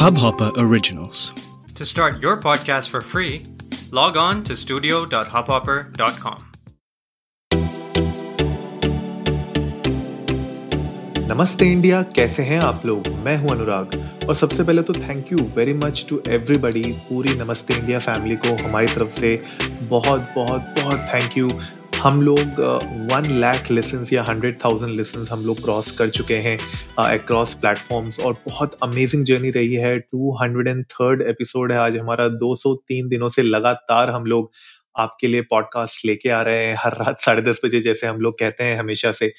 Hubhopper Originals. To start your podcast for free, log on to studio.hubhopper.com. नमस्ते India कैसे हैं आप लोग मैं हूँ अनुराग और सबसे पहले तो thank you very much to everybody पूरी नमस्ते इंडिया फैमिली को हमारी तरफ़ से बहुत बहुत बहुत थैंक यू हम लोग वन लैख लेसन या हंड्रेड थाउज़ेंड लेसन हम लोग क्रॉस कर चुके हैं अक्रॉस uh, प्लेटफॉर्म्स और बहुत अमेजिंग जर्नी रही है। Two hundred and third episode है आज हमारा। 203 दिनों से लगातार हम लोग आपके लिए पॉडकास्ट लेके आ रहे हैं। हर रात साढ़े दस बजे जैसे हम लोग कहते हैं हमेशा से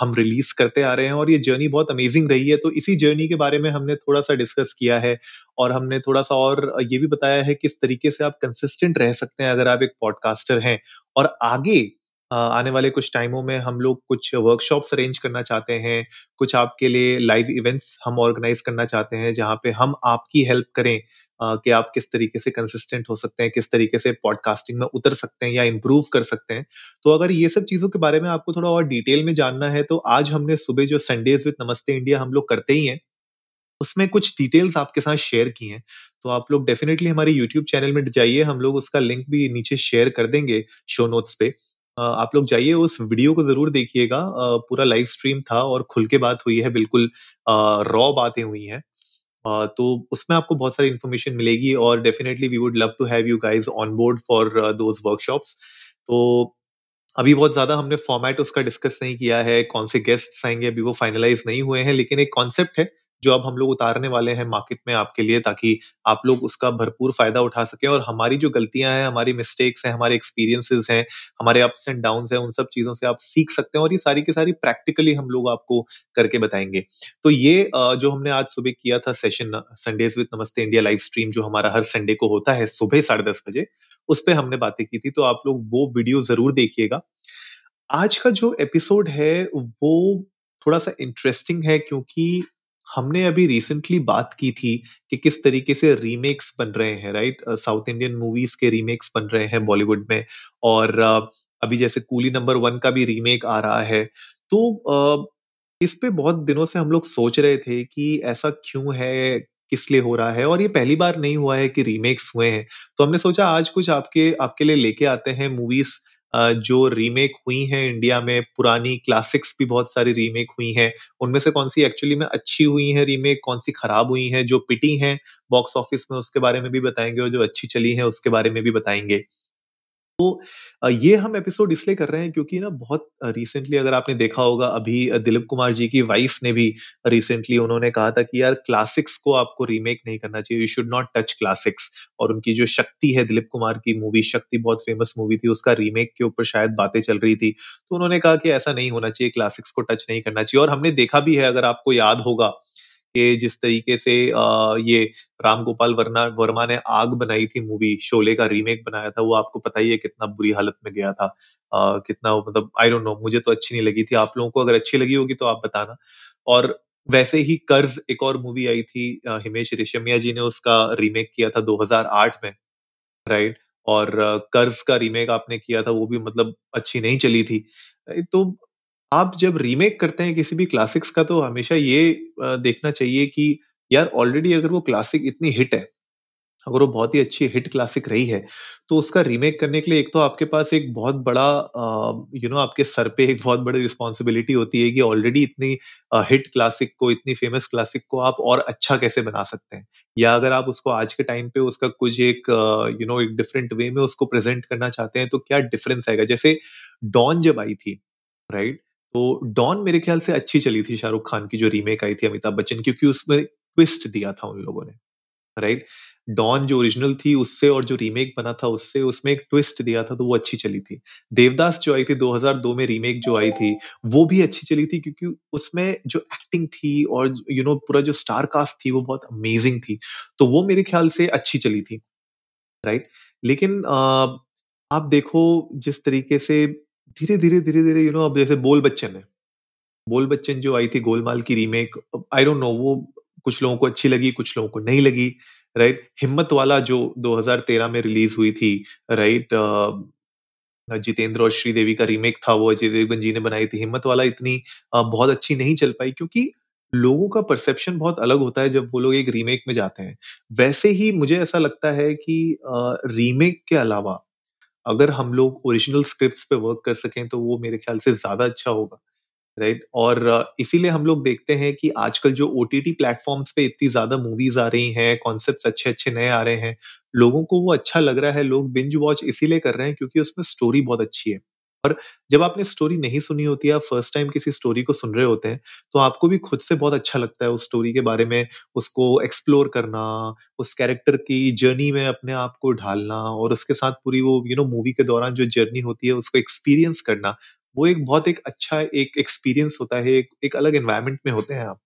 हम रिलीज़ करते आ रहे हैं और ये जर्नी बहुत अमेजिंग रही है। तो इसी जर्नी के बारे में हमने थोड़ा सा डिस्कस किया है और हमने थोड़ा सा और ये भी बताया है किस तरीके से आप कंसिस्टेंट रह सकते हैं अगर आप एक पॉडकास्टर हैं और आगे आने वाले कुछ टाइमों में हम लोग कुछ वर्कशॉप्स अरेंज करना चाहते हैं। कुछ आपके लिए लाइव इवेंट्स हम ऑर्गेनाइज करना चाहते हैं, जहाँ पे हम आपकी हेल्प करें कि आप किस तरीके से कंसिस्टेंट हो सकते हैं, किस तरीके से पॉडकास्टिंग में उतर सकते हैं या इम्प्रूव कर सकते हैं। तो अगर ये सब चीज़ों के बारे में आपको थोड़ा और डिटेल में जानना है तो आज हमने सुबह जो संडेज विद नमस्ते इंडिया हम लोग करते ही हैं, उसमें कुछ डिटेल्स आपके साथ शेयर की हैं। तो आप लोग डेफिनेटली हमारे यूट्यूब चैनल में जाइए, हम लोग उसका लिंक भी नीचे शेयर कर देंगे शो नोट्स पे। आप लोग जाइए, उस वीडियो को ज़रूर देखिएगा। पूरा लाइव स्ट्रीम था और खुल के बात हुई है, बिल्कुल रॉ बातें हुई हैं। तो उसमें आपको बहुत सारी इन्फॉर्मेशन मिलेगी और definitely we would love to have you guys on board for those workshops तो अभी बहुत ज़्यादा हमने फॉर्मेट उसका डिस्कस नहीं किया है, कौन से गेस्ट आएँगे, अभी वो फाइनलाइज नहीं हुए हैं, लेकिन एक कॉन्सेप्ट है जो अब हम लोग उतारने वाले हैं मार्केट में आपके लिए ताकि आप लोग उसका भरपूर फ़ायदा उठा सके और हमारी जो गलतियाँ हैं, हमारी मिस्टेक्स हैं, हमारे एक्सपीरियंसेस हैं, हमारे अप्स एंड डाउन हैं, उन सब चीज़ों से आप सीख सकते हैं और ये सारी की सारी प्रैक्टिकली हम लोग आपको करके बताएँगे। तो ये जो हमने आज सुबह किया था session Sundays with Namaste India live stream जो हमारा हर संडे को होता है सुबह साढ़े दस बजे, उस पर हमने बातें की थी तो आप लोग वो वीडियो ज़रूर देखिएगा। आज का जो एपिसोड है वो थोड़ा सा इंटरेस्टिंग है क्योंकि हमने अभी रिसेंटली बात की थी कि किस तरीके से रीमेक्स बन रहे हैं राइट साउथ इंडियन मूवीज़ के रीमेक्स बन रहे हैं बॉलीवुड में और अभी जैसे कूली नंबर वन का भी रीमेक आ रहा है। तो इस पे बहुत दिनों से हम लोग सोच रहे थे कि ऐसा क्यों है, किस लिए हो रहा है और ये पहली बार नहीं हुआ है कि रीमेक्स हुए हैं। तो हमने सोचा आज कुछ आपके आपके लिए लेके आते हैं मूवीज़ जो रीमेक हुई हैं इंडिया में, पुरानी क्लासिक्स भी बहुत सारी रीमेक हुई हैं। उनमें से कौन सी एक्चुअली में अच्छी हुई है रीमेक कौन सी खराब हुई है, जो पिटी हैं बॉक्स ऑफ़िस में उसके बारे में भी बताएँगे और जो अच्छी चली है उसके बारे में भी बताएँगे। तो ये हम एपिसोड इसलिए कर रहे हैं क्योंकि ना बहुत रिसेंटली अगर आपने देखा होगा, अभी दिलीप कुमार जी की वाइफ ने भी रिसेंटली उन्होंने कहा था कि यार क्लासिक्स को आपको रीमेक नहीं करना चाहिए you should not touch classics और उनकी जो शक्ति है दिलीप कुमार की मूवी शक्ति बहुत फ़ेमस मूवी थी, उसका रीमेक के ऊपर शायद बातें चल रही थी। तो उन्होंने कहा कि ऐसा नहीं होना चाहिए क्लासिक्स को टच नहीं करना चाहिए। और हमने देखा भी है, अगर आपको याद होगा कि जिस तरीके से ये राम गोपाल वर्मा वर्मा ने आग बनाई थी मूवी शोले का रीमेक बनाया था वो आपको पता ही है कितना बुरी हालत में गया था। आ, कितना मतलब आई डोंट नो मुझे तो अच्छी नहीं लगी थी। आप लोगों को अगर अच्छी लगी होगी तो आप बताना। और वैसे ही कर्ज एक और मूवी आई थी हिमेश रेशमिया जी ने उसका रीमेक किया था 2008 में राइट और कर्ज का रीमेक आपने किया था वो भी मतलब अच्छी नहीं चली थी। तो आप जब रीमेक करते हैं किसी भी क्लासिक्स का तो हमेशा ये देखना चाहिए कि यार ऑलरेडी अगर वो क्लासिक इतनी हिट है, अगर वो बहुत ही अच्छी हिट क्लासिक रही है तो उसका रीमेक करने के लिए एक तो आपके पास एक बहुत बड़ा यू नो आपके सर पे एक बहुत बड़ी रिस्पॉन्सिबिलिटी होती है कि ऑलरेडी इतनी हिट क्लासिक को, इतनी फ़ेमस क्लासिक को आप और अच्छा कैसे बना सकते हैं? या अगर आप उसको आज के टाइम पे उसका कुछ एक यू नो एक डिफरेंट वे में उसको प्रेजेंट करना चाहते हैं तो क्या डिफरेंस आएगा? जैसे डॉन जब आई थी राइट तो डॉन मेरे ख्याल से अच्छी चली थी शाहरुख खान की जो रीमेक आई थी अमिताभ बच्चन क्योंकि उसमें ट्विस्ट दिया था उन लोगों ने राइट डॉन जो ओरिजिनल थी उससे और जो रीमेक बना था उससे उसमें एक ट्विस्ट दिया था तो वो अच्छी चली थी। देवदास जो आई थी 2002 में रीमेक जो आई थी वो भी अच्छी चली थी क्योंकि उसमें जो एक्टिंग थी और यू you नो know, पूरा जो स्टार कास्ट थी वो बहुत अमेजिंग थी तो वो मेरे ख्याल से अच्छी चली थी राइट लेकिन आप देखो जिस तरीके से धीरे धीरे धीरे धीरे यू नो अब जैसे बोल बच्चन है। बोल बच्चन जो आई थी गोलमाल की रीमेक आई डोंट नो वो कुछ लोगों को अच्छी लगी, कुछ लोगों को नहीं लगी राइट हिम्मत वाला जो 2013 में रिलीज़ हुई थी राइट जितेंद्र और श्रीदेवी का रीमेक था, वो अजय देवगन जी ने बनाई थी। हिम्मत वाला इतनी बहुत अच्छी नहीं चल पाई क्योंकि लोगों का परसेप्शन बहुत अलग होता है जब वो लोग एक रीमेक में जाते हैं। वैसे ही मुझे ऐसा लगता है कि रीमेक के अलावा अगर हम लोग ओरिजिनल स्क्रिप्ट पे वर्क कर सकें तो वो मेरे ख्याल से ज़्यादा अच्छा होगा, राइट? right? और इसीलिए हम लोग देखते हैं कि आजकल जो ओ टी टी प्लेटफ़ॉर्म्स पे इतनी ज़्यादा मूवीज़ आ रही हैं, कॉन्सेप्ट अच्छे-अच्छे नए आ रहे हैं, लोगों को वो अच्छा लग रहा है, लोग बिंज वॉच इसीलिए कर रहे हैं क्योंकि उसमें स्टोरी बहुत अच्छी है। और जब आपने स्टोरी नहीं सुनी होती है, आप फ़र्स्ट टाइम किसी स्टोरी को सुन रहे होते हैं, तो आपको भी खुद से बहुत अच्छा लगता है उस स्टोरी के बारे में उसको एक्सप्लोर करना, उस कैरेक्टर की जर्नी में अपने आप को ढालना और उसके साथ पूरी वो यू नो मूवी के दौरान जो जर्नी होती है उसको एक्सपीरियंस करना, वो एक बहुत एक अच्छा एक एक्सपीरियंस होता है, एक एक अलग एनवायरनमेंट में होते हैं आप।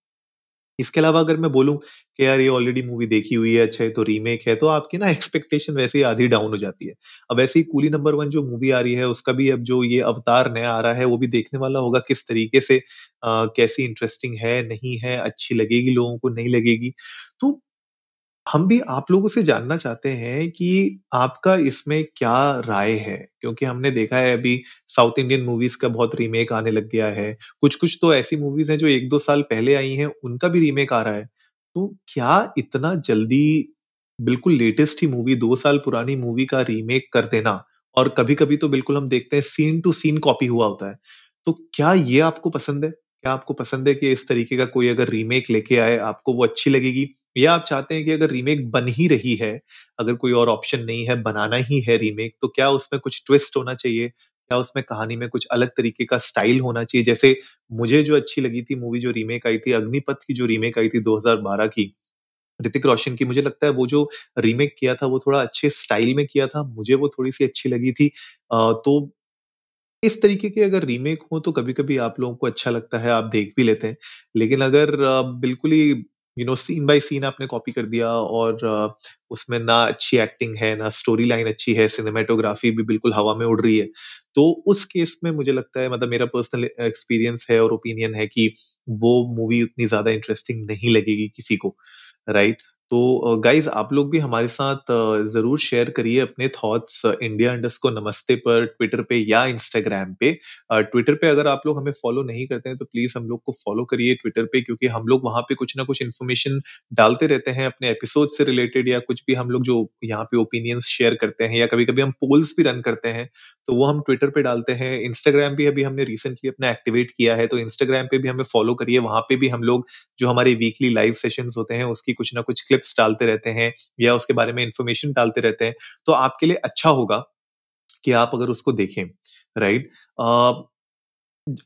इसके अलावा अगर मैं बोलूँ कि यार ये ऑलरेडी मूवी देखी हुई है, अच्छा है तो रीमेक है, तो आपकी ना एक्सपेक्टेशन वैसे ही आधी डाउन हो जाती है। अब वैसे ही कूली नंबर वन जो मूवी आ रही है, उसका भी अब जो ये अवतार नया आ रहा है, वो भी देखने वाला होगा किस तरीके से आ, कैसी इंटरेस्टिंग है, नहीं है, अच्छी लगेगी लोगों को, नहीं लगेगी। तो हम भी आप लोगों से जानना चाहते हैं कि आपका इसमें क्या राय है? क्योंकि हमने देखा है अभी साउथ इंडियन मूवीज़ का बहुत रीमेक आने लग गया है। कुछ-कुछ तो ऐसी मूवीज़ हैं जो 1-2 साल पहले आई हैं, उनका भी रीमेक आ रहा है। तो क्या इतना जल्दी बिल्कुल लेटेस्ट ही मूवी दो साल पुरानी मूवी का रीमेक कर देना और कभी-कभी तो बिल्कुल हम देखते हैं सीन टू सीन कॉपी हुआ होता है। तो क्या ये आपको पसंद है? क्या आपको पसंद है कि इस तरीके का कोई अगर रीमेक लेके आए, आपको वो अच्छी लगेगी? या आप चाहते हैं कि अगर रीमेक बन ही रही है, अगर कोई और ऑप्शन नहीं है, बनाना ही है रीमेक, तो क्या उसमें कुछ ट्विस्ट होना चाहिए? क्या उसमें कहानी में कुछ अलग तरीके का स्टाइल होना चाहिए? जैसे मुझे जो अच्छी लगी थी मूवी जो रीमेक आई थी, अग्निपथ की जो रीमेक आई थी 2012 की, ऋतिक रोशन की, मुझे लगता है वो जो रीमेक किया था, वो थोड़ा अच्छे स्टाइल में किया था, मुझे वो थोड़ी-सी अच्छी लगी थी। तो इस तरीके के अगर रीमेक हो तो कभी-कभी आप लोगों को अच्छा लगता है, आप देख भी लेते हैं। लेकिन अगर बिल्कुल ही you know scene by scene आपने कॉपी कर दिया और uh, उसमें ना अच्छी एक्टिंग है, ना स्टोरी लाइन अच्छी है, सिनेमेटोग्राफी भी बिल्कुल हवा में उड़ रही है, तो उस केस में मुझे लगता है मतलब मेरा पर्सनल एक्सपीरियंस है और ओपिनियन है कि वो मूवी उतनी ज़्यादा इंटरेस्टिंग नहीं लगेगी किसी को, राइट? तो गाइज़ आप लोग भी हमारे साथ ज़रूर शेयर करिए अपने थॉट्स इंडिया अंडरस्कोर नमस्ते पर ट्विटर पे या इंस्टाग्राम पे। ट्विटर पे अगर आप लोग हमें फॉलो नहीं करते हैं तो प्लीज़ हम लोग को फॉलो करिए ट्विटर पे क्योंकि हम लोग वहाँ पे कुछ ना कुछ इन्फॉर्मेशन डालते रहते हैं अपने एपिसोड से रिलेटेड या कुछ भी हम लोग जो यहाँ पे ओपिनियंस शेयर करते हैं या कभी-कभी हम पोल्स भी रन करते हैं, तो वो हम ट्विटर पे डालते हैं। इंस्टाग्राम भी अभी हमने रिसेंटली अपना एक्टिवेट किया है, तो इंस्टाग्राम पे भी हमें फॉलो करिए, वहाँ पे भी हम लोग जो हमारे वीकली लाइव सेशंस होते हैं, उसकी कुछ ना कुछ क्लिप्स डालते रहते हैं या उसके बारे में इंफॉर्मेशन डालते रहते हैं। तो आपके लिए अच्छा होगा कि आप अगर उसको देखें, राइट?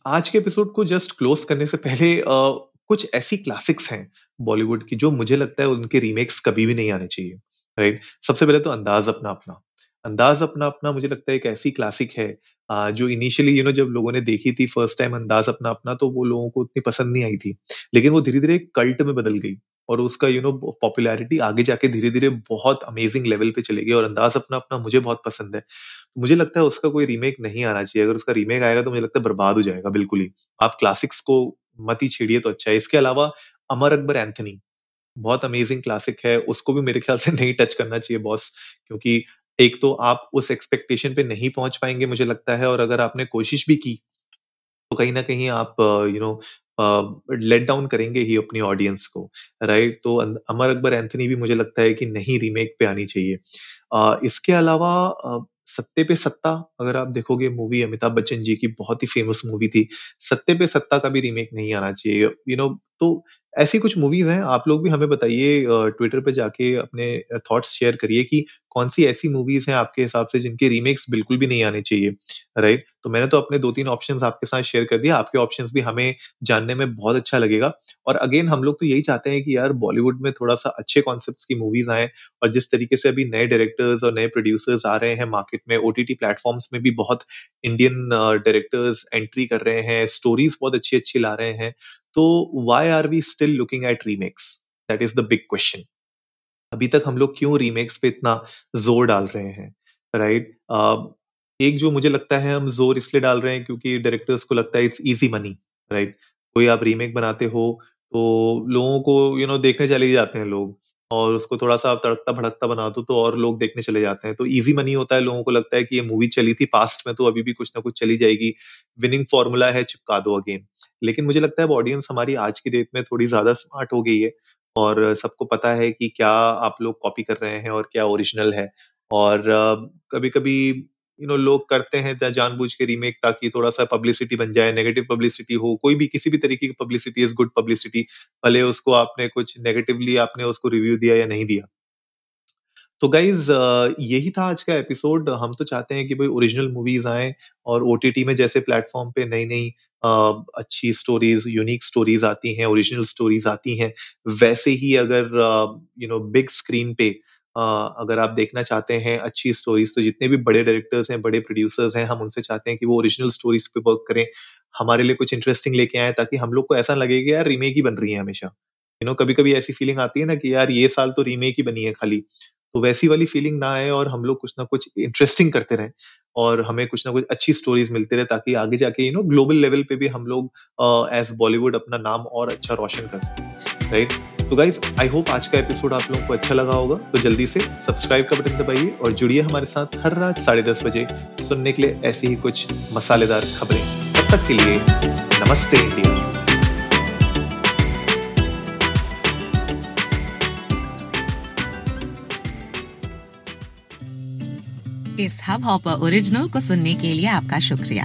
आज के एपिसोड को जस्ट क्लोज़ करने से पहले कुछ ऐसी क्लासिक्स हैं बॉलीवुड की जो मुझे लगता है उनके रीमेक्स कभी भी नहीं आने चाहिए, राइट? सबसे पहले तो अंदाज़ अपना-अपना। अंदाज़ अपना-अपना मुझे लगता है एक ऐसी क्लासिक है जो इनिशियली यू नो जब लोगों ने देखी थी फ़र्स्ट टाइम अंदाज़ अपना-अपना तो वो लोगों को उतनी पसंद नहीं आई थी। लेकिन वो धीरे-धीरे कल्ट में बदल गई और उसका यू नो पॉपुलैरिटी आगे जाके धीरे-धीरे बहुत अमेज़िंग लेवल पे चली गई और अंदाज़ अपना-अपना मुझे बहुत पसंद है। मुझे लगता है उसका कोई रीमेक नहीं आना चाहिए। अगर उसका रीमेक आएगा तो मुझे लगता है बर्बाद हो जाएगा, बिल्कुल ही। आप क्लासिक्स को मत ही छेड़िए तो अच्छा है। इसके अलावा अमर अकबर एंथनी, बहुत अमेजिंग क्लासिक है। उसको भी मेरे ख्याल से नहीं टच करना चाहिए बॉस क्योंकि एक तो आप उस एक्सपेक्टेशन पे नहीं पहुँच पाएँगे, मुझे लगता है और अगर आपने कोशिश भी की तो कहीं ना कहीं आप यू नो लेट डाउन करेंगे ही अपनी ऑडियंस को, राइट? तो अमर अकबर एंथनी भी मुझे लगता है कि नहीं रीमेक पे आनी चाहिए। इसके अलावा सत्ते पे सत्ता अगर आप देखोगे मूवी अमिताभ बच्चन जी की बहुत ही फ़ेमस मूवी थी। सत्ते पे सत्ता का भी रीमेक नहीं आना चाहिए। यू नो तो ऐसी कुछ मूवीज़ हैं, आप लोग भी हमें बताइए ट्विटर पे जाके अपने थॉट्स शेयर करिए कि कौन-सी ऐसी मूवीज़ हैं आपके हिसाब से जिनके रीमेक्स बिल्कुल भी नहीं आने चाहिए, राइट? तो मैंने तो अपने 2-3 ऑप्शंस आपके साथ शेयर कर दिया आपके ऑप्शंस भी हमें जानने में बहुत अच्छा लगेगा। और अगेन हम लोग तो यही चाहते हैं कि यार बॉलीवुड में थोड़ा-सा अच्छे कॉन्सेप्ट की मूवीज़ आए और जिस तरीके से अभी नए डायरेक्टर्स और नए प्रोड्यूसर्स आ रहे हैं मार्केट में, ओटीटी प्लेटफ़ॉर्म्स में भी बहुत इंडियन डायरेक्टर्स एंट्री कर रहे हैं, स्टोरीज़ बहुत अच्छी-अच्छी ला रहे हैं। तो why are we still looking at remakes? That is the big question. अभी तक हम लोग क्यों रीमेक्स पे इतना ज़ोर डाल रहे हैं, राइट? अ, एक जो मुझे लगता है हम ज़ोर इसलिए डाल रहे हैं क्योंकि डायरेक्टर्स को लगता है इट्स इजी मनी, राइट? कोई आप रीमेक बनाते हो, तो लोगों को यू you नो know, देखने चले जाते हैं लोग और उसको थोड़ा सा तड़कता भड़कता बना दो तो और लोग देखने चले जाते हैं। तो इजी मनी होता है, लोगों को लगता है कि ये मूवी चली थी पास्ट में तो अभी भी कुछ ना कुछ चली जाएगी। विनिंग फॉर्मूला है चिपका दो अगेन लेकिन मुझे लगता है ऑडियंस हमारी आज की डेट में थोड़ी ज़्यादा स्मार्ट हो गई है और सबको पता है कि क्या आप लोग कॉपी कर रहे हैं और क्या ओरिजिनल है। और कभी कभी यू नो लोग करते हैं जानबूझ के रीमेक ताकि थोड़ा सा पब्लिसिटी बन जाए नेगेटिव पब्लिसिटी हो, कोई भी किसी भी तरीके की पब्लिसिटी इज़ गुड पब्लिसिटी भले उसको आपने कुछ नेगेटिवली आपने उसको रिव्यू दिया या नहीं दिया। तो गाइज़ यही था आज का एपिसोड हम तो चाहते हैं कि भाई ओरिजिनल मूवीज़ आए और ओ में जैसे प्लेटफॉर्म पे नई नई अच्छी स्टोरीज यूनिक स्टोरीज आती हैं ओरिजिनल स्टोरीज आती हैं, वैसे ही अगर यू नो बिग स्क्रीन पे अगर आप देखना चाहते हैं अच्छी स्टोरीज तो जितने भी बड़े डायरेक्टर्स हैं, बड़े प्रोड्यूसर्स हैं, हम उनसे चाहते हैं कि वो ओरिजिनल स्टोरीज पे वर्क करें। हमारे लिए कुछ इंटरेस्टिंग लेके आए, ताकि हम लोग को ऐसा लगे कि यार रीमेक ही बन रही है हमेशा। यू नो कभी कभी ऐसी फीलिंग आती है ना कि यार ये साल तो रीमेक ही बनी है खाली। तो वैसी वाली फीलिंग ना आए और हम लोग कुछ ना कुछ इंटरेस्टिंग करते रहे और हमें कुछ ना कुछ अच्छी स्टोरीज मिलती रहे, ताकि आगे जाके यू नो ग्लोबल लेवल पे भी हम लोग एज बॉलीवुड अपना नाम और अच्छा रोशन कर सकें। राइट तो गाइज़ आई होप आज का एपिसोड आप लोगों को अच्छा लगा होगा। तो जल्दी से सब्सक्राइब का बटन दबाइए और जुड़िए हमारे साथ हर रात साढ़े दस बजे सुनने के लिए ऐसी ही कुछ मसालेदार खबरें। तब तक के लिए नमस्ते इंडिया। इस हब हॉपर ओरिजिनल को सुनने के लिए आपका शुक्रिया।